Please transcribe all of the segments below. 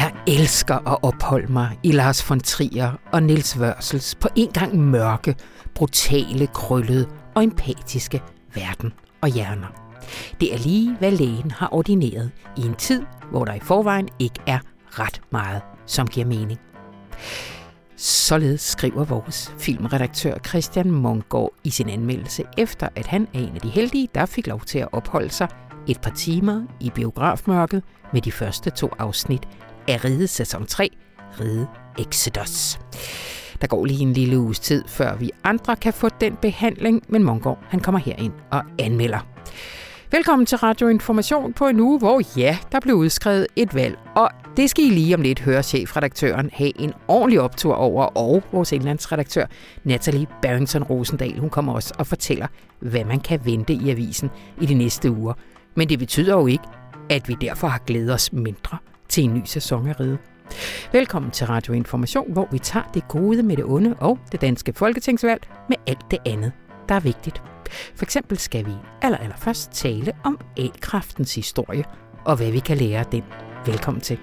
Jeg elsker at opholde mig i Lars von Trier og Nils Wørsels på en gang mørke, brutale, krøllede og empatiske verden og hjerner. Det er lige, hvad lægen har ordineret i en tid, hvor der i forvejen ikke er ret meget, som giver mening. Således skriver vores filmredaktør Christian Mongård i sin anmeldelse, efter at han er en af de heldige, der fik lov til at opholde sig et par timer i biografmørket med de første to afsnit af Ride sæson 3, Ride Exodus. Der går lige en lille uges tid, før vi andre kan få den behandling, men Mongård han kommer herind og anmelder. Velkommen til Radio Information på en uge, hvor ja, der blev udskrevet et valg. Og det skal I lige om lidt høre chefredaktøren have en ordentlig optur over, og vores indlandsredaktør Natalie Barrington Rosendal, hun kommer også og fortæller, hvad man kan vente i avisen i de næste uger. Men det betyder jo ikke, at vi derfor har glædet os mindre til en ny sæson af Ride. Velkommen til Radio Information, hvor vi tager det gode med det onde og det danske folketingsvalg med alt det andet, der er vigtigt. For eksempel skal vi aller, aller først tale om elkraftens historie og hvad vi kan lære af den. Velkommen til.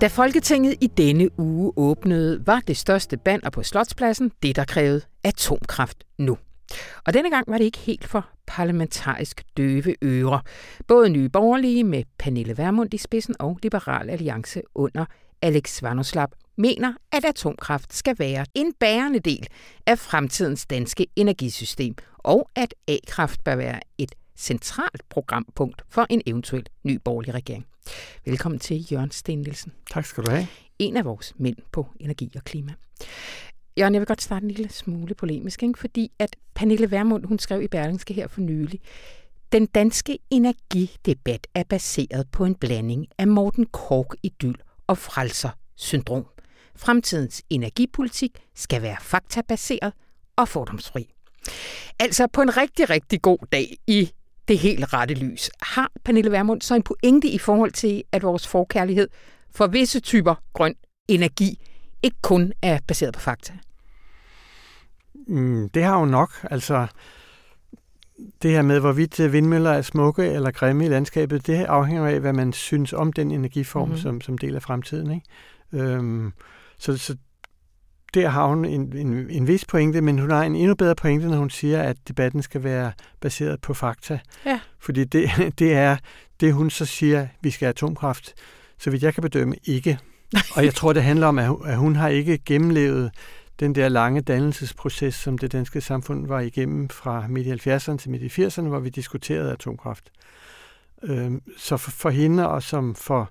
Da Folketinget i denne uge åbnede, var det største banner på Slotspladsen det, der krævede atomkraft nu. Og denne gang var det ikke helt for parlamentarisk døve ører. Både Nye Borgerlige med Pernille Vermund i spidsen og Liberal Alliance under Alex Vanoslap mener, at atomkraft skal være en bærende del af fremtidens danske energisystem, og at A-kraft bør være et centralt programpunkt for en eventuel ny borgerlig regering. Velkommen til Jørgen Sten Nielsen. Tak skal du have. En af vores mænd på energi og klima. Jørgen, jeg vil godt starte en lille smule polemisk, ikke? fordi at Pernille Vermund, hun skrev i Berlingske her for nylig, den danske energidebat er baseret på en blanding af Morten Kork idyl og frelser syndrom. Fremtidens energipolitik skal være faktabaseret og fordomsfri. Altså på en rigtig, rigtig god dag i det helt rette lys, har Pernille Vermund så en pointe i forhold til, at vores forkærlighed for visse typer grøn energi ikke kun er baseret på fakta? Mm, det har hun nok. Altså, det her med, hvorvidt øh, vindmøller er smukke eller grimme i landskabet, det afhænger af, hvad man synes om den energiform mm-hmm. som, som del af fremtiden. Ikke? Øhm, så, så der har hun en, en, en vis pointe, men hun har en endnu bedre pointe, når hun siger, at debatten skal være baseret på fakta. Ja. Fordi det, det er det, hun så siger, vi skal have atomkraft, så vidt jeg kan bedømme, ikke. Og jeg tror, det handler om, at hun har ikke gennemlevet den der lange dannelsesproces, som det danske samfund var igennem fra midt i 70'erne til midt i 80'erne, hvor vi diskuterede atomkraft. Øhm, så for hende og som for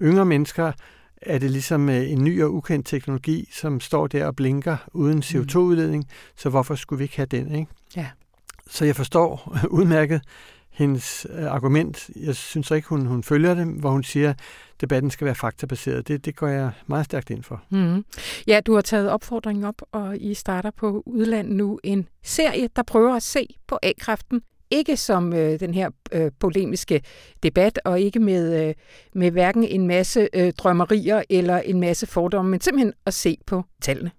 yngre mennesker er det ligesom øh, en ny og ukendt teknologi, som står der og blinker uden mm. CO2-udledning, så hvorfor skulle vi ikke have den? Ikke? Ja. Så jeg forstår udmærket hendes øh, argument. Jeg synes ikke, hun, hun følger det, hvor hun siger, at debatten skal være faktabaseret. Det, det går jeg meget stærkt ind for. Mm-hmm. Ja, du har taget opfordringen op, og I starter på udlandet nu en serie, der prøver at se på A-kraften ikke som øh, den her øh, polemiske debat, og ikke med, øh, med hverken en masse øh, drømmerier eller en masse fordomme, men simpelthen at se på tallene.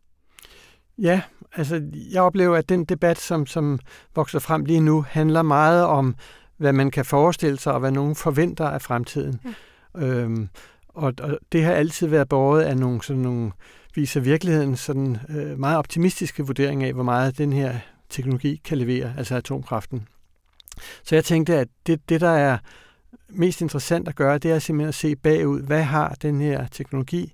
Ja, altså jeg oplever, at den debat, som, som vokser frem lige nu, handler meget om, hvad man kan forestille sig, og hvad nogen forventer af fremtiden. Ja. Øhm, og, og det har altid været båret af nogle, sådan nogle viser virkeligheden sådan øh, meget optimistiske vurdering af, hvor meget den her teknologi kan levere, altså atomkraften. Så jeg tænkte, at det, det der er mest interessant at gøre, det er simpelthen at se bagud, hvad har den her teknologi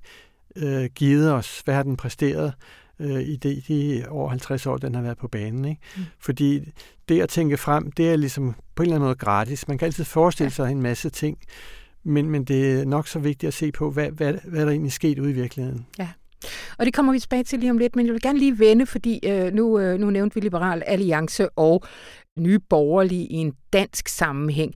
øh, givet os? Hvad har den præsteret øh, i de, de over 50 år, den har været på banen? Ikke? Mm. Fordi det at tænke frem, det er ligesom på en eller anden måde gratis. Man kan altid forestille sig en masse ting, men, men det er nok så vigtigt at se på, hvad, hvad, hvad der egentlig sket ude i virkeligheden. Ja. Og det kommer vi tilbage til lige om lidt, men jeg vil gerne lige vende, fordi øh, nu, øh, nu nævnte vi Liberal Alliance og nye borgerlige i en dansk sammenhæng.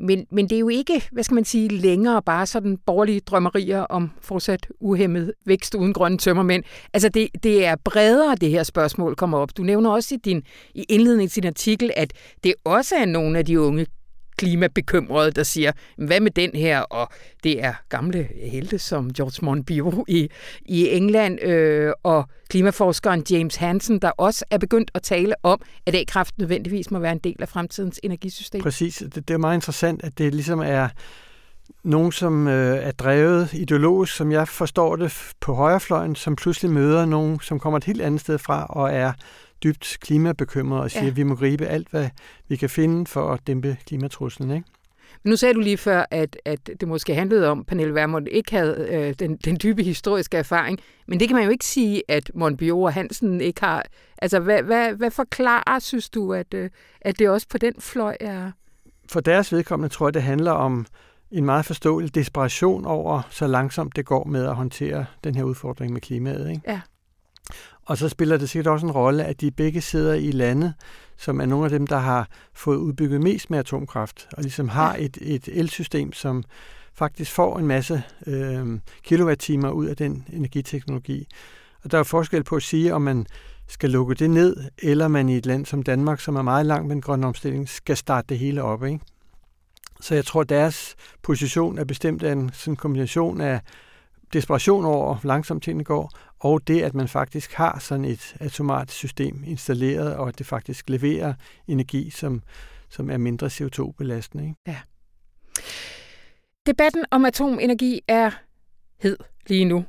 Men, men det er jo ikke, hvad skal man sige, længere bare sådan borgerlige drømmerier om fortsat uhemmet vækst uden grønne tømmermænd. Altså det, det er bredere, det her spørgsmål kommer op. Du nævner også i din i indledning til din artikel, at det også er nogle af de unge klimabekymrede, der siger, hvad med den her? Og det er gamle helte som George Monbiot i, i England øh, og klimaforskeren James Hansen, der også er begyndt at tale om, at A-kraft nødvendigvis må være en del af fremtidens energisystem. Præcis. Det, det er meget interessant, at det ligesom er nogen, som øh, er drevet ideologisk, som jeg forstår det på højrefløjen, som pludselig møder nogen, som kommer et helt andet sted fra og er dybt klimabekymret og siger, ja. at vi må gribe alt, hvad vi kan finde for at dæmpe klimatruslen. Ikke? Men nu sagde du lige før, at, at det måske handlede om, at Pernille Vermund ikke havde øh, den, den dybe historiske erfaring. Men det kan man jo ikke sige, at Monbiot og Hansen ikke har. Altså, hvad, hvad, hvad forklarer, synes du, at, øh, at det også på den fløj er? For deres vedkommende tror jeg, det handler om en meget forståelig desperation over, så langsomt det går med at håndtere den her udfordring med klimaet. Ikke? Ja. Og så spiller det sikkert også en rolle, at de begge sidder i lande, som er nogle af dem, der har fået udbygget mest med atomkraft, og ligesom har et, et elsystem, som faktisk får en masse øh, kilowatt-timer ud af den energiteknologi. Og der er forskel på at sige, om man skal lukke det ned, eller man i et land som Danmark, som er meget langt med en grøn omstilling, skal starte det hele op. Ikke? Så jeg tror, deres position er bestemt af en sådan kombination af desperation over, hvor langsomt tingene går, og det, at man faktisk har sådan et atomart system installeret, og at det faktisk leverer energi, som, som er mindre CO2-belastende. Ikke? Ja. Debatten om atomenergi er hed lige nu.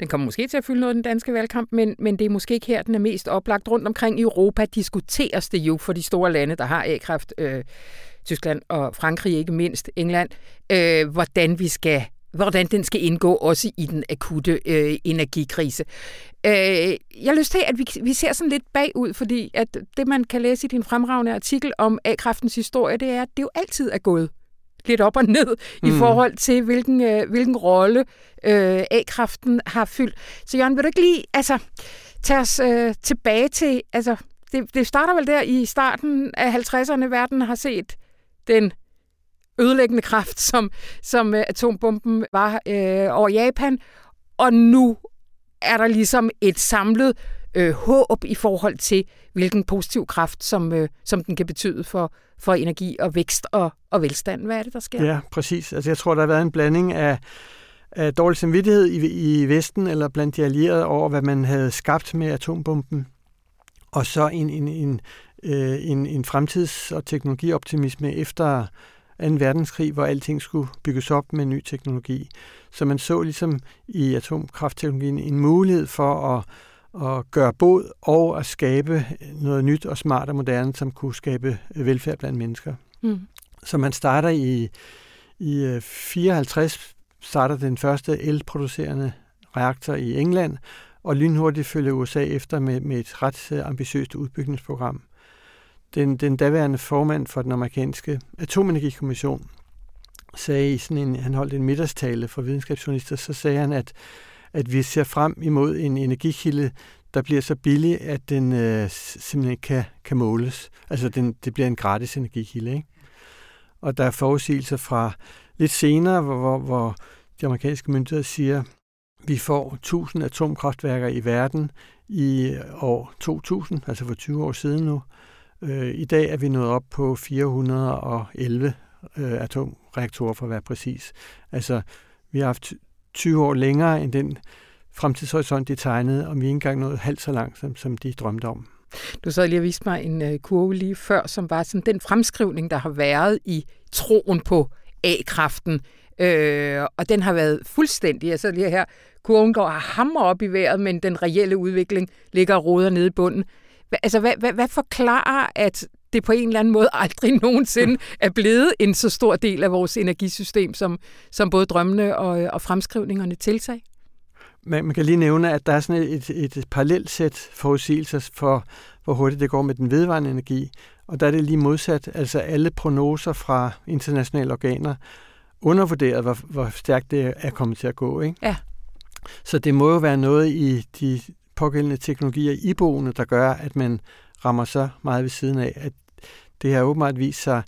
Den kommer måske til at fylde noget i den danske valgkamp, men, men det er måske ikke her, den er mest oplagt. Rundt omkring i Europa diskuteres det jo for de store lande, der har A-kraft, øh, Tyskland og Frankrig ikke mindst, England, øh, hvordan vi skal hvordan den skal indgå også i den akutte øh, energikrise. Øh, jeg har lyst til, at vi, vi ser sådan lidt bagud, fordi at det, man kan læse i din fremragende artikel om A-kraftens historie, det er, at det jo altid er gået lidt op og ned mm. i forhold til, hvilken, øh, hvilken rolle øh, A-kraften har fyldt. Så Jørgen, vil du ikke lige altså, tage os øh, tilbage til, altså, det, det starter vel der i starten af 50'erne, verden har set den ødelæggende kraft, som, som øh, atombomben var øh, over Japan. Og nu er der ligesom et samlet øh, håb i forhold til, hvilken positiv kraft, som, øh, som den kan betyde for, for energi og vækst og, og velstand. Hvad er det, der sker? Ja, præcis. Altså, jeg tror, der har været en blanding af, af dårlig samvittighed i, i Vesten eller blandt de allierede over, hvad man havde skabt med atombomben, og så en, en, en, øh, en, en fremtids- og teknologioptimisme efter 2. verdenskrig, hvor alting skulle bygges op med ny teknologi. Så man så ligesom i atomkraftteknologien en mulighed for at, at gøre bod og at skabe noget nyt og smart og moderne, som kunne skabe velfærd blandt mennesker. Mm. Så man starter i, i 54, øh, starter den første elproducerende reaktor i England, og lynhurtigt følger USA efter med, med et ret øh, ambitiøst udbygningsprogram den, den daværende formand for den amerikanske atomenergikommission sagde i sådan en, han holdt en middagstale for videnskabsjournalister, så sagde han, at, at vi ser frem imod en energikilde, der bliver så billig, at den øh, simpelthen kan, kan måles. Altså den, det bliver en gratis energikilde. Ikke? Og der er forudsigelser fra lidt senere, hvor, hvor, hvor de amerikanske myndigheder siger, vi får 1000 atomkraftværker i verden i år 2000, altså for 20 år siden nu. Øh, I dag er vi nået op på 411 øh, atomreaktorer for at være præcis. Altså, vi har haft 20 år længere end den fremtidshorisont, de tegnede, og vi er ikke engang nået halvt så langt, som, som de drømte om. Du så lige vist mig en øh, kurve lige før, som var sådan den fremskrivning, der har været i troen på A-kraften. Øh, og den har været fuldstændig, altså lige her, kurven går hammer op i vejret, men den reelle udvikling ligger og roder nede i bunden. Altså, hvad, hvad, hvad forklarer, at det på en eller anden måde aldrig nogensinde er blevet en så stor del af vores energisystem, som, som både drømmene og, og fremskrivningerne tilsag? Man, man kan lige nævne, at der er sådan et, et, et parallelt sæt forudsigelser for, hvor hurtigt det går med den vedvarende energi. Og der er det lige modsat. Altså alle prognoser fra internationale organer undervurderet, hvor, hvor stærkt det er kommet til at gå. Ikke? Ja. Så det må jo være noget i de pågældende teknologier iboende, der gør, at man rammer så meget ved siden af, at det har åbenbart vist sig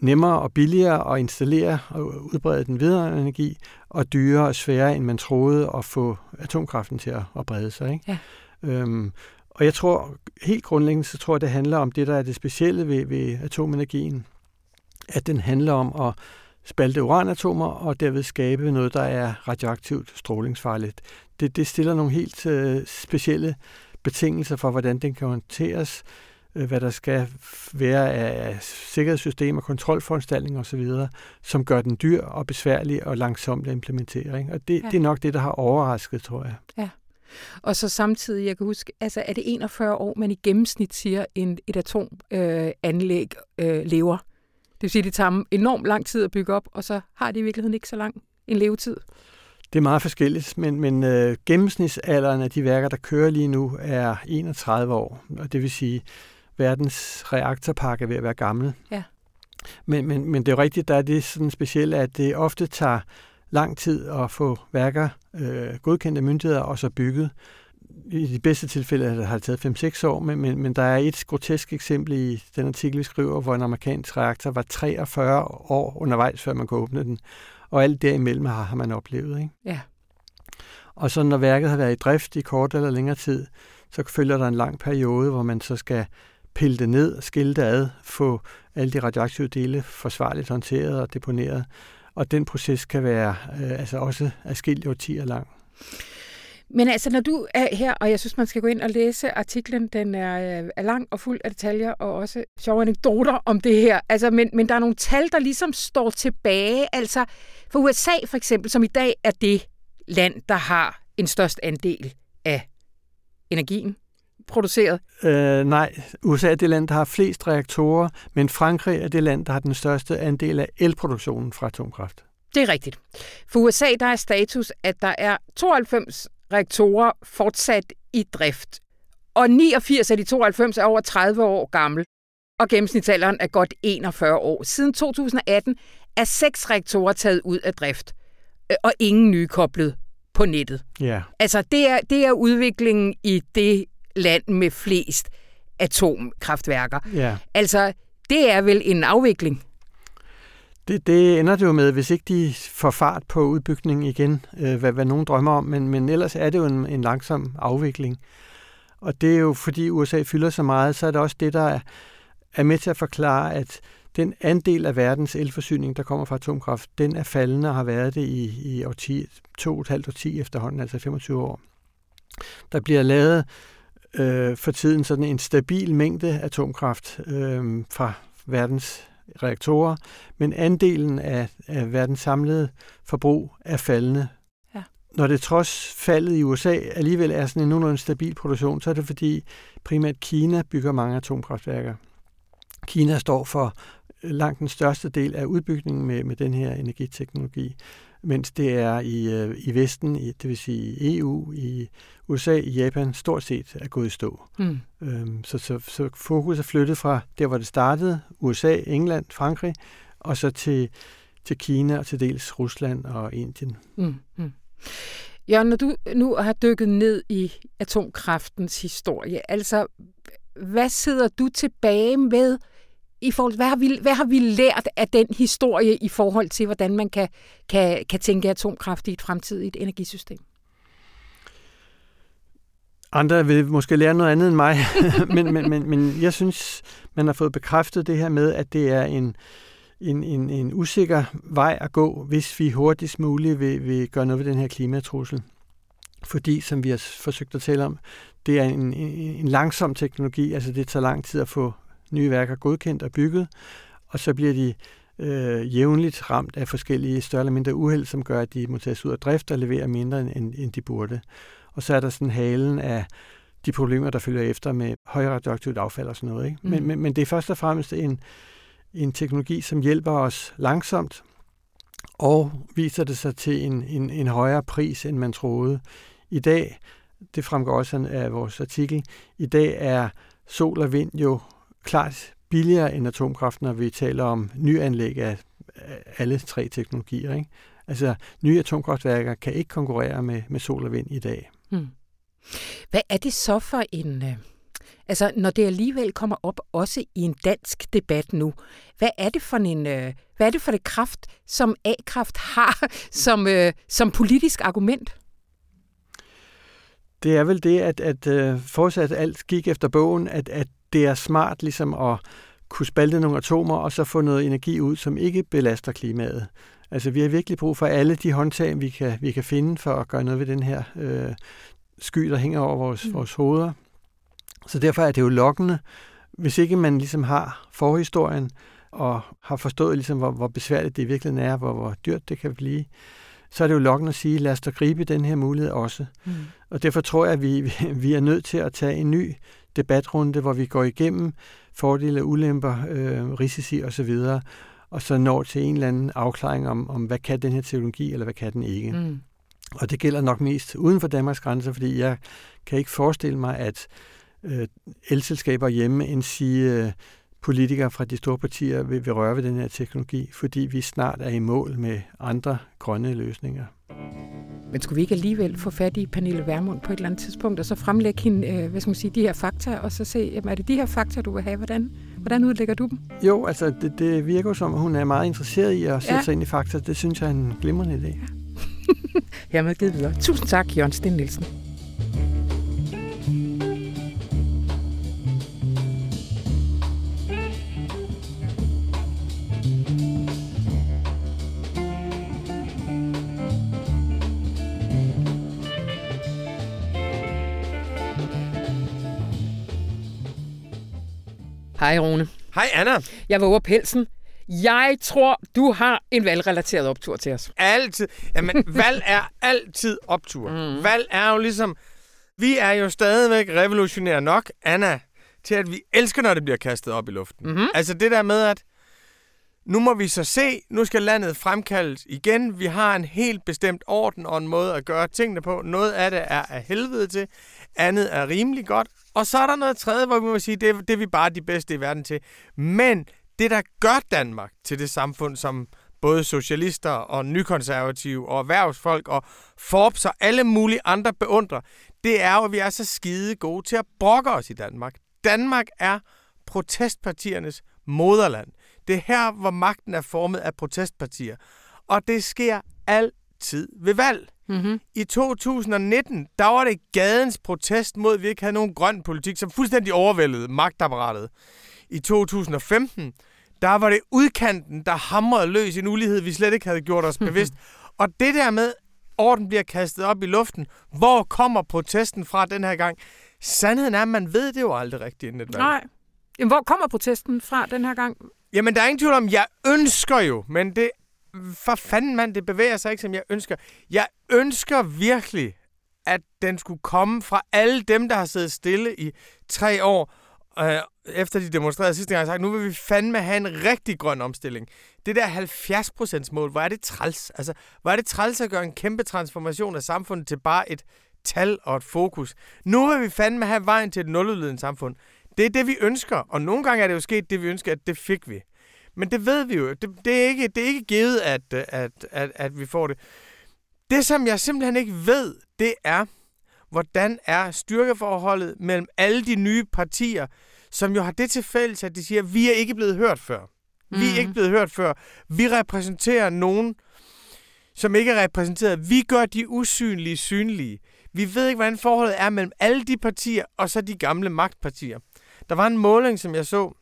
nemmere og billigere at installere og udbrede den videre energi, og dyrere og sværere, end man troede at få atomkraften til at, brede sig. Ikke? Ja. Øhm, og jeg tror, helt grundlæggende, så tror jeg, det handler om det, der er det specielle ved, ved atomenergien. at den handler om at spalte uranatomer og derved skabe noget, der er radioaktivt strålingsfarligt. Det, det stiller nogle helt øh, specielle betingelser for, hvordan den kan håndteres, øh, hvad der skal være af sikkerhedssystemer, kontrolforanstaltninger osv., som gør den dyr og besværlig og langsomt at implementere. Ikke? Og det, ja. det er nok det, der har overrasket, tror jeg. Ja. Og så samtidig, jeg kan huske, altså er det 41 år, man i gennemsnit siger, en, et atomanlæg øh, øh, lever. Det vil sige, at det tager enormt lang tid at bygge op, og så har det i virkeligheden ikke så lang en levetid. Det er meget forskelligt, men, men øh, gennemsnitsalderen af de værker, der kører lige nu, er 31 år. Og det vil sige, at verdens reaktorpark er ved at være gammel. Ja. Men, men, men det er jo rigtigt, der er det sådan specielle, at det ofte tager lang tid at få værker øh, godkendte myndigheder og så bygget. I de bedste tilfælde har det taget 5-6 år, men, men, men der er et grotesk eksempel i den artikel, vi skriver, hvor en amerikansk reaktor var 43 år undervejs, før man kunne åbne den. Og alt derimellem har, har man oplevet. Ikke? Ja. Og så når værket har været i drift i kort eller længere tid, så følger der en lang periode, hvor man så skal pille det ned, skille det ad, få alle de radioaktive dele forsvarligt håndteret og deponeret. Og den proces kan være øh, altså også adskillige årtier lang. Men altså, når du er her, og jeg synes, man skal gå ind og læse artiklen, den er, øh, er lang og fuld af detaljer, og også sjove anekdoter om det her. Altså, men, men der er nogle tal, der ligesom står tilbage. Altså, for USA for eksempel, som i dag er det land, der har en størst andel af energien produceret? Øh, nej, USA er det land, der har flest reaktorer, men Frankrig er det land, der har den største andel af elproduktionen fra atomkraft. Det er rigtigt. For USA der er status, at der er 92 reaktorer fortsat i drift. Og 89 af de 92 er over 30 år gammel, og gennemsnitsalderen er godt 41 år. Siden 2018 er seks reaktorer taget ud af drift, øh, og ingen nye koblet på nettet. Ja. Altså, det er, det er udviklingen i det land med flest atomkraftværker. Ja. Altså, det er vel en afvikling? Det, det ender det jo med, hvis ikke de får fart på udbygningen igen, øh, hvad, hvad nogen drømmer om, men, men ellers er det jo en, en langsom afvikling. Og det er jo, fordi USA fylder så meget, så er det også det, der er, er med til at forklare, at den andel af verdens elforsyning, der kommer fra atomkraft, den er faldende og har været det i, i årti, to og et halvt årti efterhånden, altså 25 år. Der bliver lavet øh, for tiden sådan en stabil mængde atomkraft øh, fra verdens reaktorer, men andelen af, af verdens samlede forbrug er faldende. Ja. Når det trods faldet i USA alligevel er sådan en nogenlunde stabil produktion, så er det fordi primært Kina bygger mange atomkraftværker. Kina står for langt den største del af udbygningen med, med den her energiteknologi mens det er i, øh, i Vesten, i, det vil sige i EU, i USA, i Japan, stort set er gået i stå. Mm. Øhm, så, så, så fokus er flyttet fra der, hvor det startede, USA, England, Frankrig, og så til, til Kina og til dels Rusland og Indien. Mm. Mm. Ja, når du nu har dykket ned i atomkraftens historie, altså hvad sidder du tilbage med i forhold hvad har, vi, hvad har vi lært af den historie i forhold til, hvordan man kan, kan, kan tænke atomkraft i et fremtidigt energisystem? Andre vil måske lære noget andet end mig, men, men, men, men jeg synes, man har fået bekræftet det her med, at det er en, en, en, en usikker vej at gå, hvis vi hurtigst muligt vil, vil gøre noget ved den her klimatrussel. Fordi, som vi har forsøgt at tale om, det er en, en, en langsom teknologi, altså det tager lang tid at få nye værker godkendt og bygget, og så bliver de øh, jævnligt ramt af forskellige større eller mindre uheld, som gør, at de må tages ud af drift og levere mindre, end, end de burde. Og så er der sådan halen af de problemer, der følger efter med højere radioaktivt affald og sådan noget. Ikke? Mm. Men, men, men det er først og fremmest en, en teknologi, som hjælper os langsomt, og viser det sig til en, en, en højere pris, end man troede. I dag, det fremgår også af vores artikel, i dag er sol og vind jo klart billigere end atomkraft, når vi taler om nyanlæg af alle tre teknologier. Ikke? Altså, nye atomkraftværker kan ikke konkurrere med, med sol og vind i dag. Hmm. Hvad er det så for en... Øh, altså, når det alligevel kommer op også i en dansk debat nu, hvad er det for en... Øh, hvad er det for det kraft, som A-kraft har som, øh, som politisk argument? Det er vel det, at, at uh, fortsat alt gik efter bogen, at, at det er smart ligesom at kunne spalte nogle atomer og så få noget energi ud, som ikke belaster klimaet. Altså vi har virkelig brug for alle de håndtag, vi kan, vi kan finde for at gøre noget ved den her øh, sky, der hænger over vores, mm. vores hoveder. Så derfor er det jo lokkende, hvis ikke man ligesom har forhistorien og har forstået, ligesom, hvor, hvor besværligt det i virkeligheden er, hvor, hvor dyrt det kan blive, så er det jo lokkende at sige, lad os da gribe den her mulighed også. Mm. Og derfor tror jeg, at vi, vi er nødt til at tage en ny debatrunde, hvor vi går igennem fordele, ulemper, øh, risici osv., og så når til en eller anden afklaring om, om hvad kan den her teknologi, eller hvad kan den ikke. Mm. Og det gælder nok mest uden for Danmarks grænser, fordi jeg kan ikke forestille mig, at øh, elselskaber hjemme end sige øh, politikere fra de store partier vil, vil røre ved den her teknologi, fordi vi snart er i mål med andre grønne løsninger. Men skulle vi ikke alligevel få fat i Pernille Vermund på et eller andet tidspunkt, og så fremlægge hende, øh, hvad skal man sige, de her fakta, og så se, jamen, er det de her fakta, du vil have? Hvordan, hvordan udlægger du dem? Jo, altså det, det virker som, at hun er meget interesseret i at sætte ja. sig ind i fakta. Det synes jeg er en glimrende idé. Ja. Hermed givet videre. Tusind tak, Jørgen Sten Nielsen. Hej Rune. Hej Anna. Jeg var over pelsen. Jeg tror, du har en valgrelateret optur til os. Altid. Jamen, valg er altid optur. Mm. Valg er jo ligesom... Vi er jo stadigvæk revolutionære nok, Anna, til at vi elsker, når det bliver kastet op i luften. Mm-hmm. Altså det der med, at nu må vi så se, nu skal landet fremkaldes igen. Vi har en helt bestemt orden og en måde at gøre tingene på. Noget af det er af helvede til, andet er rimelig godt. Og så er der noget tredje, hvor vi må sige, det, det er vi bare de bedste i verden til. Men det, der gør Danmark til det samfund, som både socialister og nykonservative og erhvervsfolk og Forbes og alle mulige andre beundrer, det er jo, at vi er så skide gode til at brokke os i Danmark. Danmark er protestpartiernes moderland. Det er her, hvor magten er formet af protestpartier. Og det sker altid ved valg. Mm-hmm. I 2019, der var det gadens protest mod, at vi ikke havde nogen grøn politik, som fuldstændig overvældede magtapparatet. I 2015, der var det udkanten, der hamrede løs en ulighed, vi slet ikke havde gjort os bevidst. Og det der med, orden bliver kastet op i luften, hvor kommer protesten fra den her gang? Sandheden er, at man ved det jo aldrig rigtigt inden et valg. Nej. Jamen, hvor kommer protesten fra den her gang? Jamen, der er ingen tvivl om, jeg ønsker jo, men det for fanden mand, det bevæger sig ikke, som jeg ønsker. Jeg ønsker virkelig, at den skulle komme fra alle dem, der har siddet stille i tre år, øh, efter de demonstrerede sidste gang, har sagt, nu vil vi fandme have en rigtig grøn omstilling. Det der 70% mål, hvor er det træls? Altså, hvor er det træls at gøre en kæmpe transformation af samfundet til bare et tal og et fokus? Nu vil vi fandme have vejen til et nuludledende samfund. Det er det, vi ønsker, og nogle gange er det jo sket det, vi ønsker, at det fik vi. Men det ved vi jo. Det, det, er, ikke, det er ikke givet, at, at, at, at vi får det. Det, som jeg simpelthen ikke ved, det er, hvordan er styrkeforholdet mellem alle de nye partier, som jo har det til fælles, at de siger, at vi er ikke blevet hørt før. Vi er ikke mm. blevet hørt før. Vi repræsenterer nogen, som ikke er repræsenteret. Vi gør de usynlige synlige. Vi ved ikke, hvordan forholdet er mellem alle de partier og så de gamle magtpartier. Der var en måling, som jeg så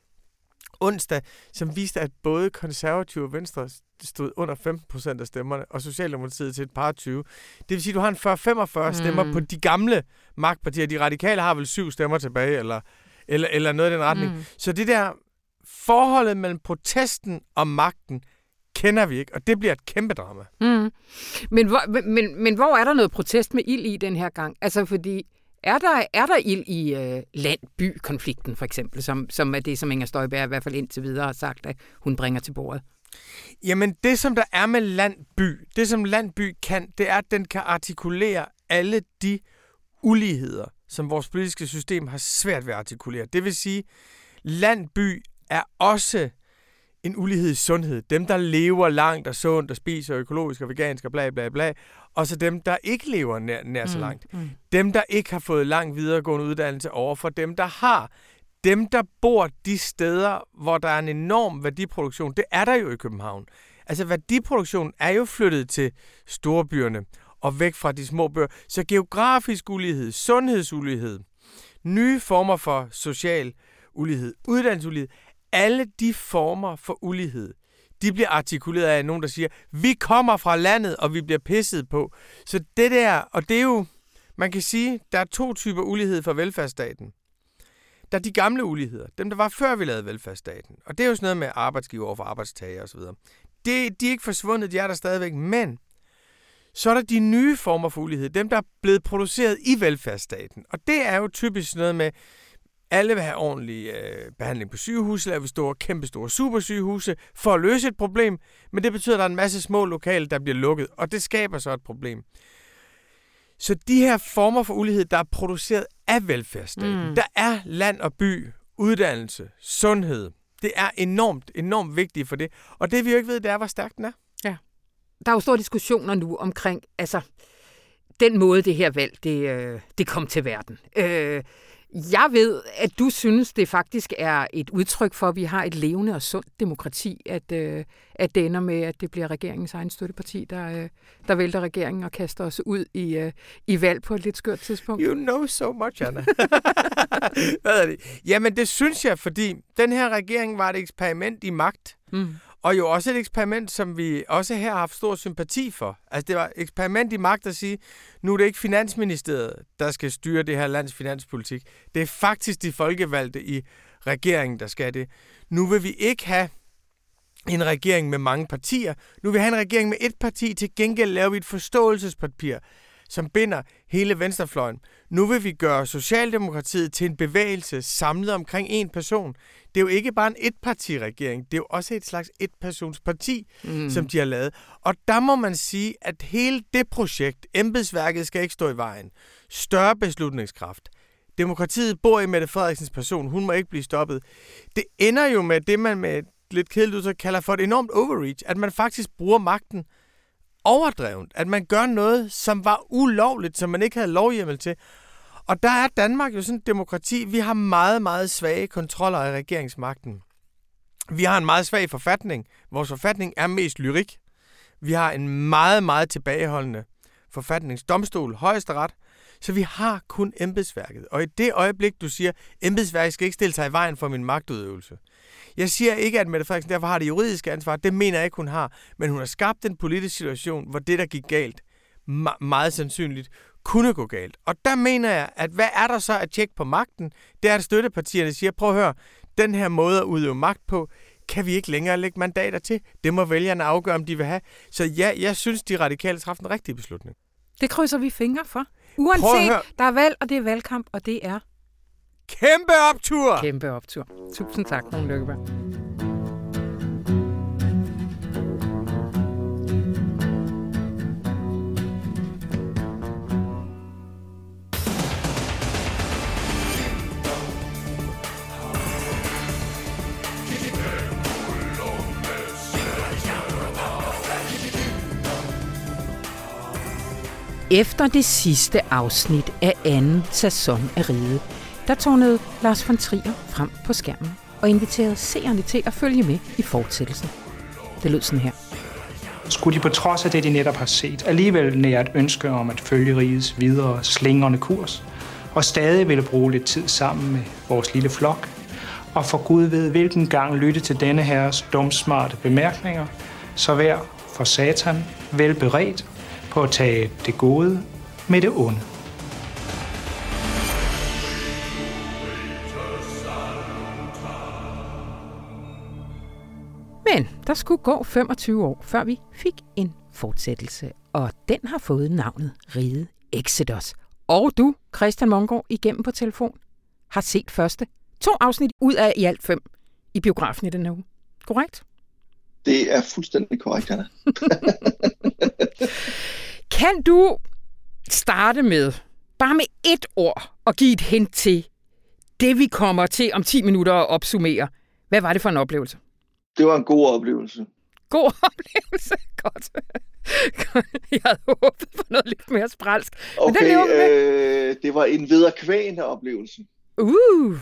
onsdag, som viste, at både konservative og venstre stod under 15 procent af stemmerne, og Socialdemokratiet til et par 20. Det vil sige, at du har en 40-45 mm. stemmer på de gamle magtpartier. De radikale har vel syv stemmer tilbage, eller, eller, eller noget i den retning. Mm. Så det der forholdet mellem protesten og magten, kender vi ikke, og det bliver et kæmpe drama. Mm. Men, hvor, men, men hvor er der noget protest med ild i den her gang? Altså fordi er der, er der ild i øh, land-by-konflikten, for eksempel, som, som er det, som Inger Støjberg i hvert fald indtil videre har sagt, at hun bringer til bordet? Jamen, det som der er med landby, det som landby kan, det er, at den kan artikulere alle de uligheder, som vores politiske system har svært ved at artikulere. Det vil sige, landby er også en ulighed i sundhed. Dem, der lever langt og sundt og spiser økologisk og vegansk og bla bla bla, og så dem, der ikke lever nær, nær så mm, langt. Mm. Dem, der ikke har fået lang videregående uddannelse over for dem, der har. Dem, der bor de steder, hvor der er en enorm værdiproduktion, det er der jo i København. Altså værdiproduktion er jo flyttet til storbyerne og væk fra de små byer. Så geografisk ulighed, sundhedsulighed, nye former for social ulighed, uddannelsesulighed, alle de former for ulighed, de bliver artikuleret af nogen, der siger, vi kommer fra landet, og vi bliver pisset på. Så det der, og det er jo, man kan sige, der er to typer ulighed for velfærdsstaten. Der er de gamle uligheder, dem der var før vi lavede velfærdsstaten. Og det er jo sådan noget med arbejdsgiver over for arbejdstager osv. Det, de er ikke forsvundet, de er der stadigvæk, men så er der de nye former for ulighed, dem der er blevet produceret i velfærdsstaten. Og det er jo typisk noget med, alle vil have ordentlig øh, behandling på sygehuse, vi store, kæmpe store supersygehuse, for at løse et problem, men det betyder, at der er en masse små lokale, der bliver lukket, og det skaber så et problem. Så de her former for ulighed, der er produceret af velfærdsstaten, mm. der er land og by, uddannelse, sundhed, det er enormt, enormt vigtigt for det. Og det vi jo ikke ved, det er, hvor stærkt den er. Ja. Der er jo store diskussioner nu omkring, altså, den måde, det her valg, det, øh, det kom til verden. Øh, jeg ved, at du synes, det faktisk er et udtryk for, at vi har et levende og sundt demokrati, at, øh, at det ender med, at det bliver regeringens egen støtteparti, der, øh, der vælter regeringen og kaster os ud i, øh, i valg på et lidt skørt tidspunkt. You know so much, Anna. Hvad er det? Jamen, det synes jeg, fordi den her regering var et eksperiment i magt. Mm. Og jo også et eksperiment, som vi også her har haft stor sympati for. Altså det var et eksperiment i magt at sige, nu er det ikke Finansministeriet, der skal styre det her lands finanspolitik. Det er faktisk de folkevalgte i regeringen, der skal det. Nu vil vi ikke have en regering med mange partier. Nu vil vi have en regering med et parti. Til gengæld laver vi et forståelsespapir, som binder hele venstrefløjen. Nu vil vi gøre Socialdemokratiet til en bevægelse samlet omkring en person. Det er jo ikke bare en etpartiregering, det er jo også et slags etpersonsparti, mm. som de har lavet. Og der må man sige, at hele det projekt, embedsværket skal ikke stå i vejen. Større beslutningskraft. Demokratiet bor i Mette Frederiksens person, hun må ikke blive stoppet. Det ender jo med det, man med lidt kedeligt så kalder for et enormt overreach, at man faktisk bruger magten overdrevet. At man gør noget, som var ulovligt, som man ikke havde lovhjemmel til. Og der er Danmark jo sådan et demokrati. Vi har meget, meget svage kontroller af regeringsmagten. Vi har en meget svag forfatning. Vores forfatning er mest lyrik. Vi har en meget, meget tilbageholdende forfatningsdomstol, højesteret. Så vi har kun embedsværket. Og i det øjeblik, du siger, embedsværket skal ikke stille sig i vejen for min magtudøvelse. Jeg siger ikke, at Mette Frederiksen derfor har det juridiske ansvar. Det mener jeg ikke, hun har. Men hun har skabt en politisk situation, hvor det, der gik galt, meget sandsynligt kunne gå galt. Og der mener jeg, at hvad er der så at tjekke på magten? Det er, at støttepartierne siger, prøv at høre, den her måde at udøve magt på, kan vi ikke længere lægge mandater til. Det må vælgerne afgøre, om de vil have. Så ja, jeg synes, de radikale træffede en rigtig beslutning. Det krydser vi fingre for. Uanset, der er valg, og det er valgkamp, og det er... Kæmpe optur! Kæmpe optur. Tusind tak, Rune Lykkeberg. Efter det sidste afsnit af anden sæson af Ride, der tårnede Lars von Trier frem på skærmen og inviterede seerne til at følge med i fortsættelsen. Det lød sådan her. Skulle de på trods af det, de netop har set, alligevel nære et ønske om at følge rigets videre slingrende kurs, og stadig ville bruge lidt tid sammen med vores lille flok, og for Gud ved hvilken gang lytte til denne herres dumsmarte bemærkninger, så vær for satan velberedt på at tage det gode med det onde. Men der skulle gå 25 år, før vi fik en fortsættelse, og den har fået navnet Ride Exodus. Og du, Christian Mongård, igennem på telefon, har set første to afsnit ud af i alt fem i biografen i den her uge. Korrekt? Det er fuldstændig korrekt, Anna. kan du starte med, bare med et ord, og give et hint til det, vi kommer til om 10 minutter at opsummere? Hvad var det for en oplevelse? Det var en god oplevelse. God oplevelse? Godt. Jeg havde håbet på noget lidt mere spralsk. Okay, det, øh, det var en vederkvægende oplevelse. Uh!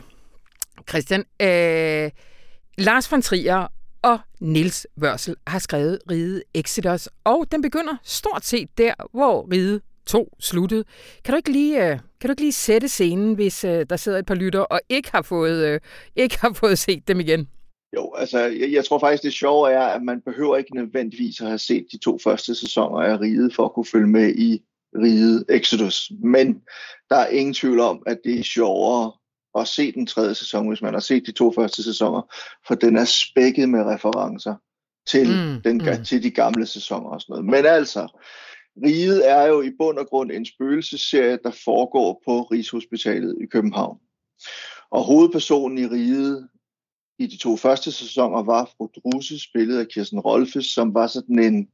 Christian, øh, Lars von Trier og Nils Wørsel har skrevet Ride Exodus, og den begynder stort set der, hvor Ride 2 sluttede. Kan du ikke lige, øh, kan du ikke lige sætte scenen, hvis øh, der sidder et par lytter og ikke har fået, øh, ikke har fået set dem igen? Jo, altså jeg, jeg tror faktisk, det sjove er, at man behøver ikke nødvendigvis at have set de to første sæsoner af Riget for at kunne følge med i Riget Exodus. Men der er ingen tvivl om, at det er sjovere at se den tredje sæson, hvis man har set de to første sæsoner, for den er spækket med referencer til, mm, den, mm. til de gamle sæsoner og sådan noget. Men altså, Riget er jo i bund og grund en spøgelsesserie, der foregår på Rigshospitalet i København. Og hovedpersonen i Riget i de to første sæsoner var fru Drusse, spillet af Kirsten Rolfes, som var sådan en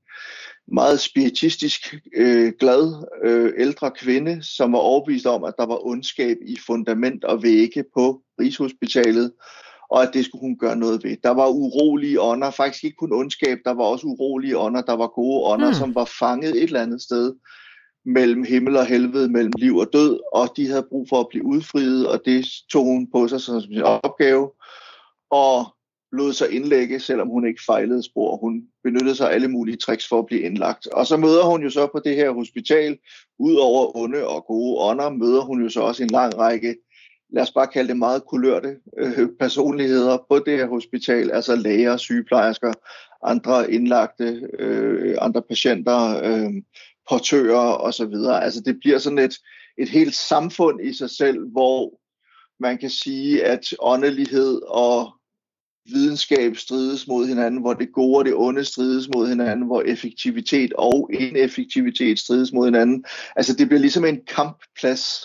meget spiritistisk, øh, glad øh, ældre kvinde, som var overbevist om, at der var ondskab i fundament og vægge på Rigshospitalet, og at det skulle hun gøre noget ved. Der var urolige ånder, faktisk ikke kun ondskab, der var også urolige ånder, der var gode ånder, mm. som var fanget et eller andet sted mellem himmel og helvede, mellem liv og død, og de havde brug for at blive udfriet, og det tog hun på sig som sin opgave, og lod sig indlægge, selvom hun ikke fejlede spor. Hun benyttede sig af alle mulige tricks for at blive indlagt. Og så møder hun jo så på det her hospital, ud over onde og gode ånder, møder hun jo så også en lang række lad os bare kalde det meget kulørte øh, personligheder på det her hospital, altså læger, sygeplejersker, andre indlagte, øh, andre patienter, øh, portører osv. Altså det bliver sådan et, et helt samfund i sig selv, hvor man kan sige, at åndelighed og videnskab strides mod hinanden, hvor det gode og det onde strides mod hinanden, hvor effektivitet og ineffektivitet strides mod hinanden. Altså det bliver ligesom en kampplads,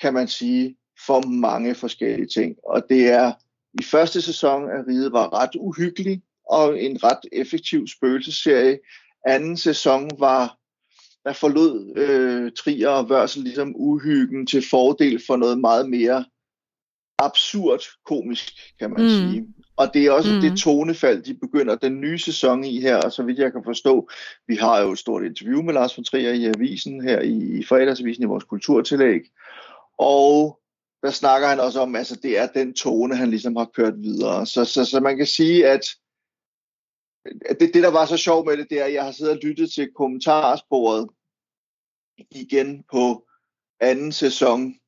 kan man sige, for mange forskellige ting. Og det er i første sæson af Ride var ret uhyggelig og en ret effektiv spøgelseserie. Anden sæson var der forlod øh, Trier og Vørsel ligesom uhyggen til fordel for noget meget mere absurd komisk, kan man mm. sige. Og det er også mm. det tonefald, de begynder den nye sæson i her, og så vidt jeg kan forstå, vi har jo et stort interview med Lars von Trier i avisen her i, i fredagsavisen i vores kulturtillæg, og der snakker han også om, altså det er den tone, han ligesom har kørt videre. Så, så, så man kan sige, at det, det, der var så sjovt med det, det er, at jeg har siddet og lyttet til kommentarsporet igen på anden sæson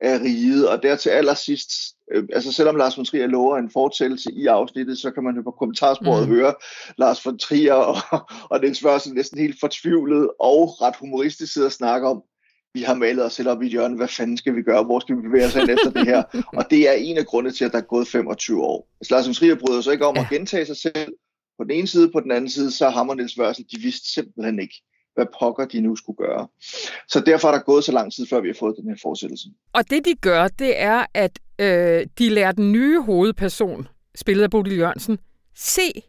af Riget, og der til allersidst, øh, altså selvom Lars von Trier lover en fortællelse i afsnittet, så kan man jo på kommentarsporet mm. høre Lars von Trier og, og den spørgsmål næsten helt fortvivlet og ret humoristisk sidder og snakker om, vi har malet os selv op i et hjørne, hvad fanden skal vi gøre, hvor skal vi bevæge os hen efter det her? Og det er en af grundene til, at der er gået 25 år. Altså, Lars Trier bryder sig ikke om ja. at gentage sig selv på den ene side, på den anden side, så Hammer Niels Vørsel, de vidste simpelthen ikke, hvad pokker de nu skulle gøre. Så derfor er der gået så lang tid, før vi har fået den her fortsættelse. Og det de gør, det er, at øh, de lærer den nye hovedperson, spillet af Bodil Jørgensen, se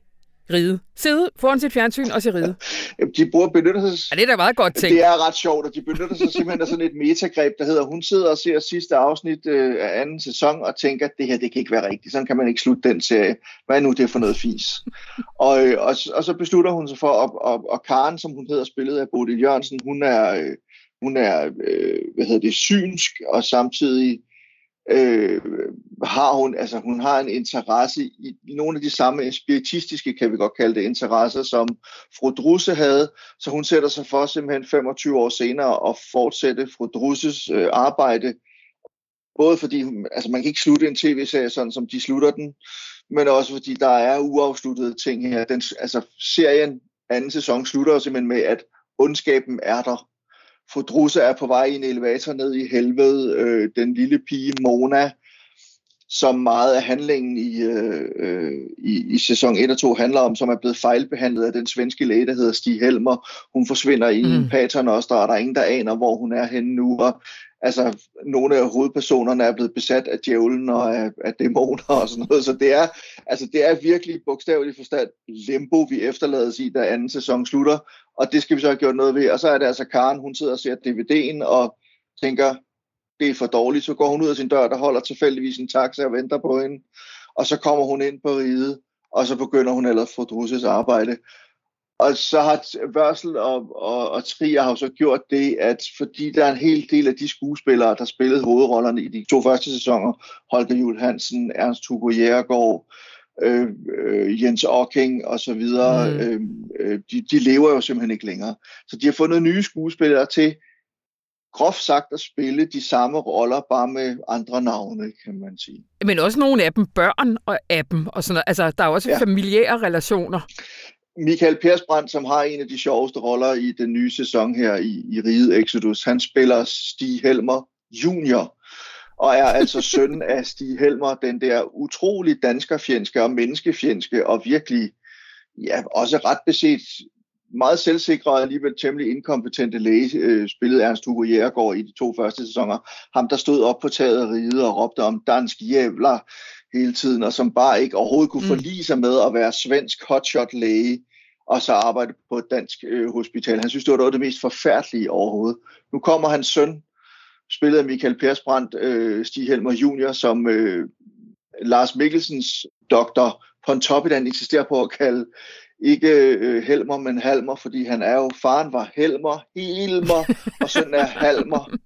ride. Sidde foran sit fjernsyn og se ride. de bruger benytter sig... Ja, det er da meget godt ting. Det er ret sjovt, og de benytter sig simpelthen af sådan et metagreb, der hedder, hun sidder og ser sidste afsnit øh, af anden sæson og tænker, at det her, det kan ikke være rigtigt. Sådan kan man ikke slutte den serie. Hvad er nu det for noget fis? og, øh, og, og, så beslutter hun sig for, at, og, og Karen, som hun hedder, spillet af Bodil Jørgensen, hun er, øh, hun er øh, hvad hedder det, synsk, og samtidig øh, har hun, altså hun har en interesse i, nogle af de samme spiritistiske, kan vi godt kalde det, interesser, som fru Drusse havde, så hun sætter sig for simpelthen 25 år senere at fortsætte fru Drusses øh, arbejde, både fordi, altså man kan ikke slutte en tv-serie sådan, som de slutter den, men også fordi der er uafsluttede ting her. Den, altså serien anden sæson slutter simpelthen med, at ondskaben er der, Fodrusse er på vej i en elevator ned i helvede. Øh, den lille pige Mona, som meget af handlingen i, øh, øh i, i sæson 1 og 2 handler om, som er blevet fejlbehandlet af den svenske læge, der hedder Stig Helmer. Hun forsvinder i mm. en paternoster, og der er ingen, der aner, hvor hun er henne nu. Og altså, nogle af hovedpersonerne er blevet besat af djævlen og af, af dæmoner og sådan noget. Så det er, altså, det er virkelig bogstaveligt forstand limbo, vi efterlades i, da anden sæson slutter. Og det skal vi så have gjort noget ved. Og så er det altså Karen, hun sidder og ser DVD'en og tænker, det er for dårligt. Så går hun ud af sin dør, der holder tilfældigvis en taxa og venter på hende. Og så kommer hun ind på riget, og så begynder hun ellers få Drusses arbejde. Og så har Vørsel og, og, og Trier har så gjort det, at fordi der er en hel del af de skuespillere, der spillede hovedrollerne i de to første sæsoner, Holger Jul Hansen, Ernst Hugo Jægergaard, øh, øh, Jens Ocking og så videre, mm. øh, øh, de, de lever jo simpelthen ikke længere. Så de har fundet nye skuespillere til groft sagt at spille de samme roller, bare med andre navne, kan man sige. Men også nogle af dem børn og af dem, og sådan noget. Altså, der er også ja. familiære relationer. Michael Persbrandt, som har en af de sjoveste roller i den nye sæson her i, i Riget Exodus, han spiller Stig Helmer Junior, og er altså søn af Stig Helmer, den der utrolig danskerfjendske og menneskefjendske og virkelig, ja, også ret beset meget selvsikre og alligevel temmelig inkompetente læge, øh, spillede Ernst Hugo Jægergaard i de to første sæsoner. Ham, der stod op på taget af riget og råbte om dansk jævler hele tiden, og som bare ikke overhovedet kunne mm. forlige sig med at være svensk hotshot læge og så arbejde på et dansk øh, hospital. Han synes, det var noget af det mest forfærdelige overhovedet. Nu kommer hans søn, spillet af Michael Persbrandt, øh, Stig Helmer Junior, som øh, Lars Mikkelsens doktor Pontoppidan insisterer på at kalde ikke øh, Helmer, men Halmer, fordi han er jo, faren var Helmer, Helmer, og søn er Halmer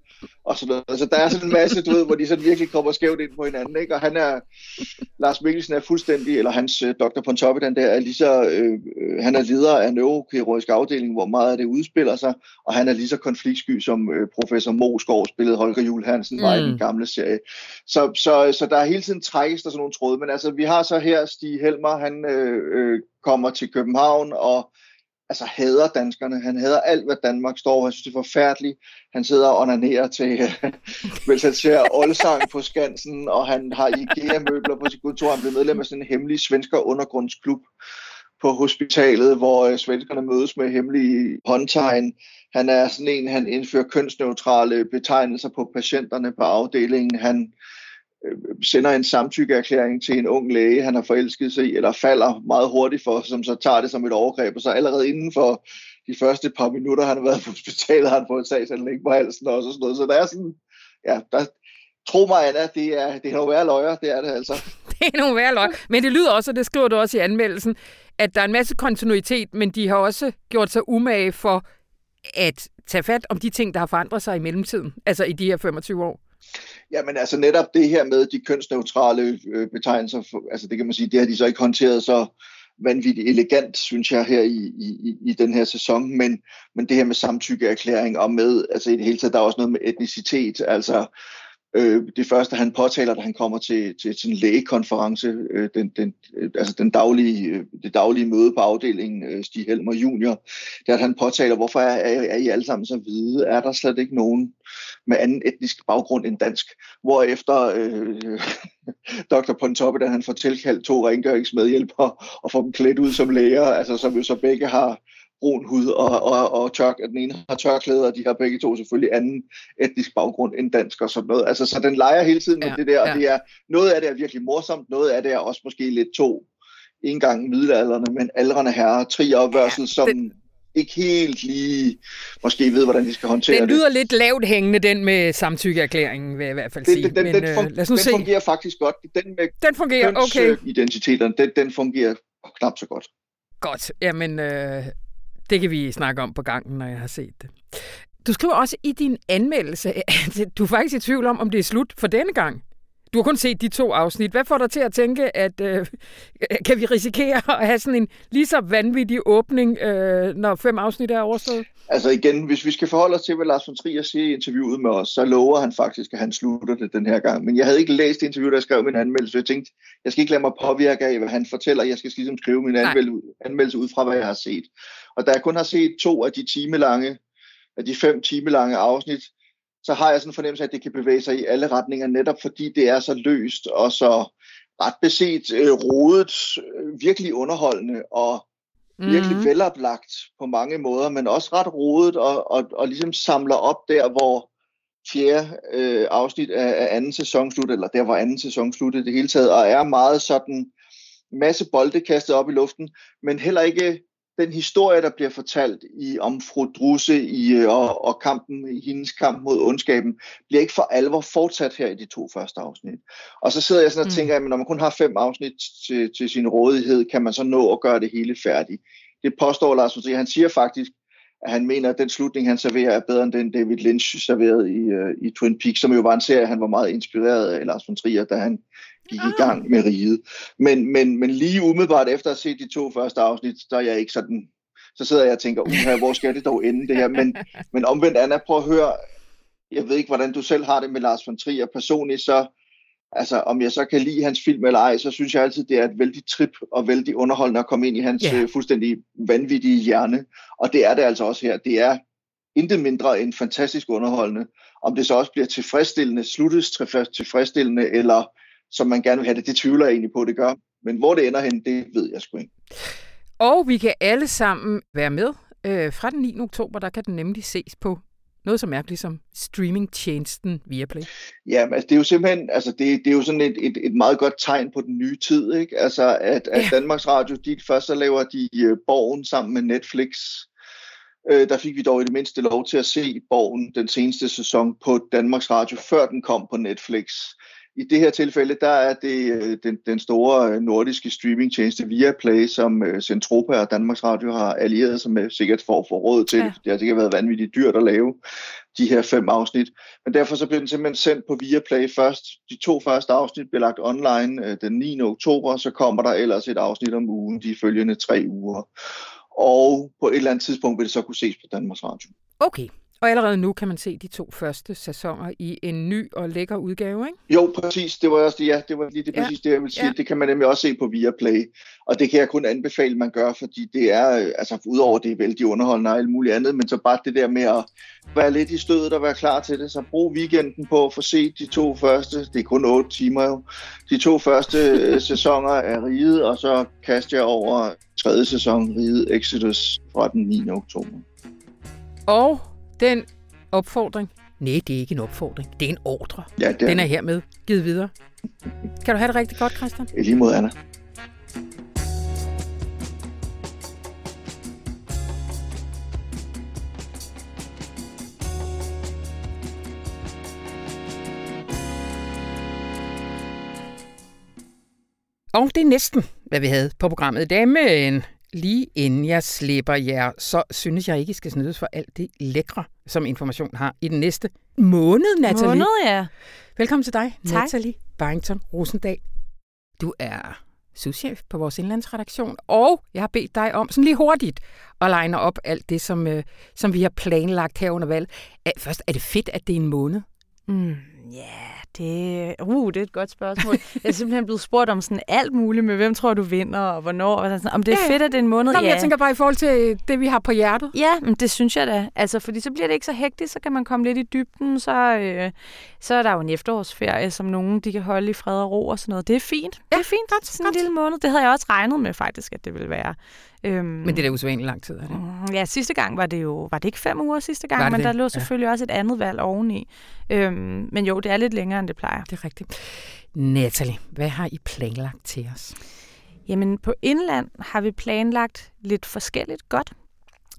og sådan noget. Så der er sådan en masse, du ved, hvor de sådan virkelig kommer skævt ind på hinanden, ikke? Og han er, Lars Mikkelsen er fuldstændig, eller hans uh, Dr. Pontoppidan der, er lige så, øh, han er leder af neurokirurgisk afdeling, hvor meget af det udspiller sig, og han er lige så konfliktsky som øh, professor Moskov spillede Holger Jul Hansen mm. var i den mm. gamle serie. Så, så, så der er hele tiden trækkes der sådan nogle tråde, men altså vi har så her Stig Helmer, han øh, øh, kommer til København, og altså hader danskerne. Han hader alt, hvad Danmark står. Han synes, det er forfærdeligt. Han sidder og onanerer til, øh, mens han ser Olsang på Skansen, og han har IKEA-møbler på sit kontor. Han blev medlem af sådan en hemmelig svensker undergrundsklub på hospitalet, hvor øh, svenskerne mødes med hemmelige håndtegn. Han er sådan en, han indfører kønsneutrale betegnelser på patienterne på afdelingen. Han Øh, sender en samtykkeerklæring til en ung læge, han har forelsket sig i, eller falder meget hurtigt for, som så tager det som et overgreb, og så allerede inden for de første par minutter, han har været på hospitalet, har han fået sagsanlæg på halsen og sådan noget. Så der er sådan, ja, der, tro mig, Anna, det er, det er nogle værre løjer, det er det altså. det er nogle værre løjer, men det lyder også, og det skriver du også i anmeldelsen, at der er en masse kontinuitet, men de har også gjort sig umage for at tage fat om de ting, der har forandret sig i mellemtiden, altså i de her 25 år. Jamen altså netop det her med de kønsneutrale øh, betegnelser, for, altså det kan man sige, det har de så ikke håndteret så vanvittigt elegant, synes jeg, her i, i, i den her sæson, men, men det her med samtykkeerklæring og med, altså i det hele taget, der er også noget med etnicitet, altså Øh, det første, han påtaler, da han kommer til, til, til en lægekonference, øh, den, den, øh, altså den daglige, øh, det daglige møde på afdelingen, øh, Stig Helmer Junior, det er, at han påtaler, hvorfor er, er, er I alle sammen så hvide? Er der slet ikke nogen med anden etnisk baggrund end dansk? Hvorefter øh, Dr. Pontoppe, da han får tilkaldt to rengøringsmedhjælpere og får dem klædt ud som læger, altså som jo så begge har brun hud og, og, og tørk, at den ene har tørklæder, og de har begge to selvfølgelig anden etnisk baggrund end dansk og sådan noget. Altså, så den leger hele tiden ja, med det der, og ja. det er, noget af det er virkelig morsomt, noget af det er også måske lidt to en gang middelalderne, men aldrende herrer, triopvørsel, ja, som den, ikke helt lige måske ved, hvordan de skal håndtere det. Den lyder det. lidt lavt hængende, den med samtykkeerklæringen, vil jeg i hvert fald sige. Den, den, men, den, fun- øh, lad os nu den se. fungerer faktisk godt. Den med den fungerer, okay. identiteterne, den, den fungerer knap så godt. Godt. Jamen, øh, det kan vi snakke om på gangen, når jeg har set det. Du skriver også i din anmeldelse, at du er faktisk i tvivl om, om det er slut for denne gang. Du har kun set de to afsnit. Hvad får dig til at tænke, at øh, kan vi risikere at have sådan en lige så vanvittig åbning, øh, når fem afsnit er overstået? Altså igen, hvis vi skal forholde os til, hvad Lars von Trier siger i interviewet med os, så lover han faktisk, at han slutter det den her gang. Men jeg havde ikke læst interviewet, der skrev min anmeldelse. Jeg tænkte, jeg skal ikke lade mig påvirke af, hvad han fortæller. Jeg skal ligesom skrive min anmeldelse ud fra, hvad jeg har set. Og da jeg kun har set to af de timelange, af de fem timelange afsnit, så har jeg sådan en fornemmelse af, at det kan bevæge sig i alle retninger, netop fordi det er så løst og så ret beset øh, rodet, øh, virkelig underholdende og mm. virkelig veloplagt på mange måder, men også ret rodet og, og, og ligesom samler op der, hvor fjerde øh, afsnit af, af anden sæson slut, eller der hvor anden sæson sluttede det hele taget, og er meget sådan masse bolde kastet op i luften, men heller ikke den historie, der bliver fortalt i om fru Drusse i, øh, og, og kampen, hendes kamp mod ondskaben, bliver ikke for alvor fortsat her i de to første afsnit. Og så sidder jeg sådan og mm. tænker, at når man kun har fem afsnit til, til sin rådighed, kan man så nå at gøre det hele færdigt. Det påstår Lars Montrier. Han siger faktisk, at han mener, at den slutning, han serverer, er bedre end den David Lynch serverede i, uh, i Twin Peaks, som jo var en serie, han var meget inspireret af Lars von Trier, da han gik i gang med riget. Men, men, men lige umiddelbart efter at have set de to første afsnit, så er jeg ikke sådan, så sidder jeg og tænker, uha, hvor skal det dog ende det her? Men, men omvendt, Anna, prøv at høre, jeg ved ikke, hvordan du selv har det med Lars von Trier. Personligt så, altså om jeg så kan lide hans film eller ej, så synes jeg altid, det er et vældig trip og vældig underholdende at komme ind i hans yeah. fuldstændig vanvittige hjerne. Og det er det altså også her. Det er intet mindre end fantastisk underholdende. Om det så også bliver tilfredsstillende, sluttes tilfreds- tilfredsstillende, eller som man gerne vil have det, det tvivler jeg egentlig på, det gør. Men hvor det ender hen, det ved jeg sgu ikke. Og vi kan alle sammen være med. Øh, fra den 9. oktober, der kan den nemlig ses på noget så mærkeligt som streamingtjenesten Viaplay. Ja, altså, det er jo simpelthen, altså det, det er jo sådan et, et, et meget godt tegn på den nye tid, ikke? Altså at, at Ja. Danmarks Radio, de først så laver de uh, Borgen sammen med Netflix. Uh, der fik vi dog i det mindste lov til at se Borgen den seneste sæson på Danmarks Radio, før den kom på Netflix. I det her tilfælde, der er det øh, den, den store øh, nordiske streamingtjeneste Viaplay, som øh, Centropa og Danmarks Radio har allieret sig med, sikkert for at få råd til Ja. det. Har sikkert været vanvittigt dyrt at lave de her fem afsnit. Men derfor så blev den simpelthen sendt på Viaplay først. De to første afsnit blev lagt online øh, den 9. oktober, så kommer der ellers et afsnit om ugen de følgende tre uger. Og på et eller andet tidspunkt vil det så kunne ses på Danmarks Radio. Okay, og allerede nu kan man se de to første sæsoner i en ny og lækker udgave, ikke? Jo, præcis. Det var også det, ja, det var lige det, Ja. præcis det, jeg vil sige. Ja. Det kan man nemlig også se på Viaplay. Og det kan jeg kun anbefale, man gør, fordi det er, øh, altså udover det er vældig underholdende og alt muligt andet, men så bare det der med at være lidt i stødet og være klar til det. Så brug weekenden på at få set de to første, det er kun otte timer jo, de to første øh, sæsoner af Riget, og så kaster jeg over tredje sæson Riget Exodus fra den 9. oktober. Og den opfordring, nej, det er ikke en opfordring, det er en ordre. Ja, det er, Den er hermed givet videre. Kan du have det rigtig godt, Christian? i lige mod Anna. Og det er næsten, hvad vi havde på programmet i dag, men lige inden jeg slipper jer, så synes jeg ikke, I skal snydes for alt det lækre, som information har i den næste måned, Natalie. Måned, ja. Velkommen til dig, Tak. Natalie Barrington Rosendal. Du er souschef på vores indlandsredaktion, og jeg har bedt dig om sådan lige hurtigt at line op alt det, som, øh, som vi har planlagt her under valg. Først, er det fedt, at det er en måned? Mm, ja, det, uh, det er et godt spørgsmål. Jeg er simpelthen blevet spurgt om sådan alt muligt med, hvem tror du vinder, og hvornår. Og sådan, om det er Ja, ja. fedt, at det er en måned. Nå, men ja. jeg tænker bare i forhold til det, vi har på hjertet. Ja, men det synes jeg da. Altså, fordi så bliver det ikke så hektisk, så kan man komme lidt i dybden, så, øh, så er der jo en efterårsferie, som nogen de kan holde i fred og ro og sådan noget. Det er fint. Ja, det er fint. godt, Sådan godt. en lille måned. Det havde jeg også regnet med faktisk, at det ville være. Øhm, Men det er da usædvanligt lang tid, er det? Ja, sidste gang var det jo, var det ikke fem uger sidste gang, men det? der lå Ja. selvfølgelig også et andet valg oveni. Øhm, men jo, det er lidt længere, end det plejer. Det er rigtigt. Natalie, hvad har I planlagt til os? Jamen, på indland har vi planlagt lidt forskelligt godt.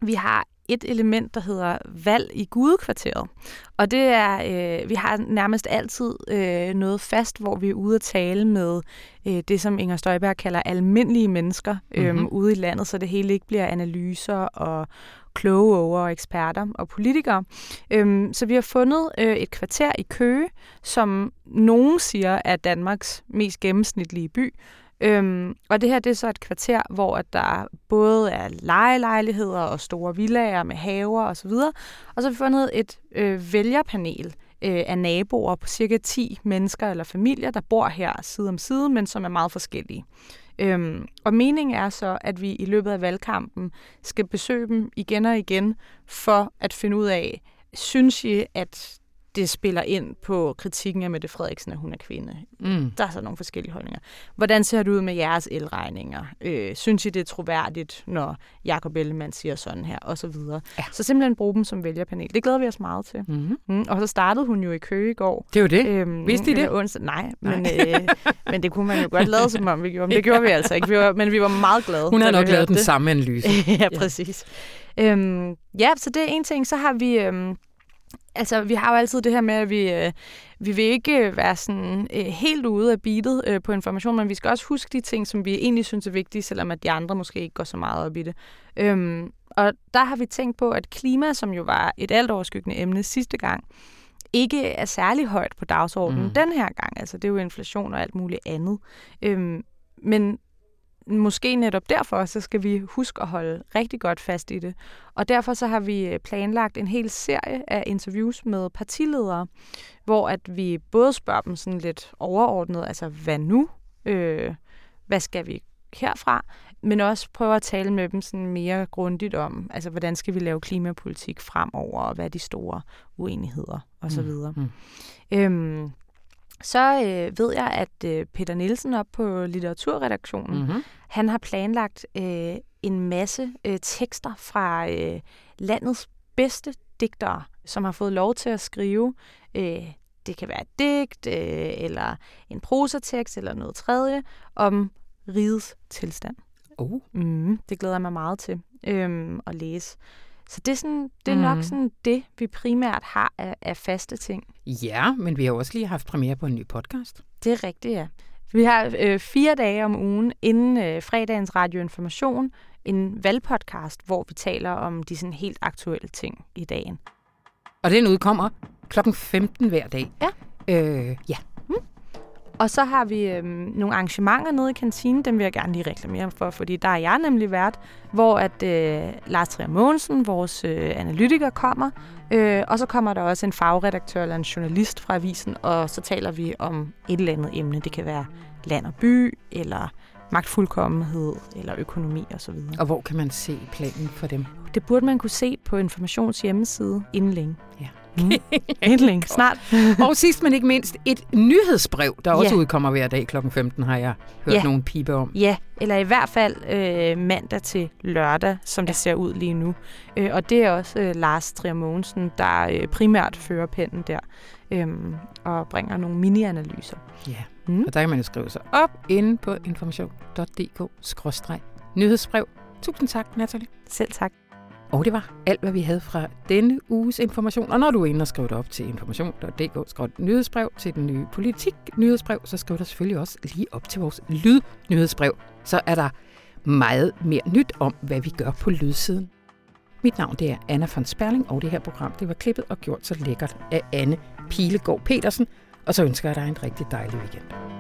Vi har et element, der hedder valg i gudekvarteret. Og det er, øh, vi har nærmest altid øh, noget fast, hvor vi er ude at tale med øh, det, som Inger Støjberg kalder almindelige mennesker øh, Mhm. ude i landet, så det hele ikke bliver analyser og kloge over og eksperter og politikere. Øhm, så vi har fundet øh, et kvarter i Køge, som nogen siger er Danmarks mest gennemsnitlige by. Øhm, og det her det er så et kvarter, hvor at der både er lejelejligheder og store villager med haver osv. Og så har vi fundet et øh, vælgerpanel øh, af naboer på cirka 10 mennesker eller familier, der bor her side om side, men som er meget forskellige. Øhm, og meningen er så, at vi i løbet af valgkampen skal besøge dem igen og igen for at finde ud af, synes I, at det spiller ind på kritikken af Mette Frederiksen, at hun er kvinde. Mm. Der er så nogle forskellige holdninger. Hvordan ser det ud med jeres elregninger? Øh, synes I, det er troværdigt, når Jacob Ellemann siger sådan her, og så videre. Ja. Så simpelthen bruge dem som vælgerpanel. Det glæder vi os meget til. Mm-hmm. Mm, og så startede hun jo i Køge i går. Det er jo det. Øhm, Vidste I det? eller Onsdag. Nej, men, øh, men det kunne man jo godt lade som om, vi gjorde. Men det gjorde vi altså ikke. Vi var, men vi var meget glade. Hun har nok lavet den det. samme analyse. ja, præcis. Øhm, ja, så det er en ting. Så har vi... Øhm, altså, vi har jo altid det her med, at vi, øh, vi vil ikke være sådan øh, helt ude af beatet øh, på information, men vi skal også huske de ting, som vi egentlig synes er vigtige, selvom at de andre måske ikke går så meget op i det. Øhm, og der har vi tænkt på, at klima, som jo var et alt overskyggende emne sidste gang, ikke er særlig højt på dagsordenen Mm. mm. den her gang. Altså, det er jo inflation og alt muligt andet. Øhm, men måske netop derfor, så skal vi huske at holde rigtig godt fast i det. Og derfor så har vi øh, planlagt en hel serie af interviews med partiledere, hvor at vi både spørger dem sådan lidt overordnet, altså hvad nu? Øh, hvad skal vi herfra? Men også prøver at tale med dem sådan mere grundigt om, altså hvordan skal vi lave klimapolitik fremover, og hvad er de store uenigheder osv. Mm. Mm. Øhm, så øh, ved jeg, at øh, Peter Nielsen op på litteraturredaktionen, mm-hmm. han har planlagt øh, en masse øh, tekster fra øh, landets bedste digtere, som har fået lov til at skrive. Øh, det kan være et digt, øh, eller en prosatekst, eller noget tredje, om rigets tilstand. Oh. Mm, det glæder jeg mig meget til øh, at læse. Så det er, sådan, det er mm. nok sådan det, vi primært har af, af faste ting. Ja, men vi har også lige haft premiere på en ny podcast. Det er rigtigt, ja. Vi har øh, fire dage om ugen inden øh, fredagens radioinformation en valgpodcast, hvor vi taler om de sådan helt aktuelle ting i dagen. Og den udkommer klokken 15 hver dag. Ja. Øh, ja. Og så har vi øhm, nogle arrangementer nede i kantinen, dem vil jeg gerne lige reklamere for, fordi der er jeg nemlig vært, hvor at øh, Lars Trier Mogensen, vores øh, analytiker, kommer, øh, og så kommer der også en fagredaktør eller en journalist fra avisen, og så taler vi om et eller andet emne. Det kan være land og by, eller magtfuldkommenhed, eller økonomi osv. Og hvor kan man se planen for dem? Det burde man kunne se på Informations hjemmeside inden længe. Ja. Mm. Endelig, snart. og sidst men ikke mindst, et nyhedsbrev, der også ja. udkommer hver dag kl. 15, har jeg hørt ja. nogle pibe om. Ja, eller i hvert fald øh, mandag til lørdag, som det ser ud lige nu. Øh, og det er også øh, Lars Trier Mogensen, der øh, primært fører pennen der øh, og bringer nogle mini-analyser. Ja, mm. og der kan man jo skrive sig op inde på information.dk-nyhedsbrev. Tusind tak, Natalie. Selv tak. Og det var alt, hvad vi havde fra denne uges information. Og når du er inde og skriver det op til information.dk, nyhedsbrev til den nye politik nyhedsbrev, så skriv der selvfølgelig også lige op til vores lyd-nyhedsbrev. Så er der meget mere nyt om, hvad vi gør på lydsiden. Mit navn det er Anna von Sperling, og det her program det var klippet og gjort så lækkert af Anne Pilegaard Petersen. Og så ønsker jeg dig en rigtig dejlig weekend.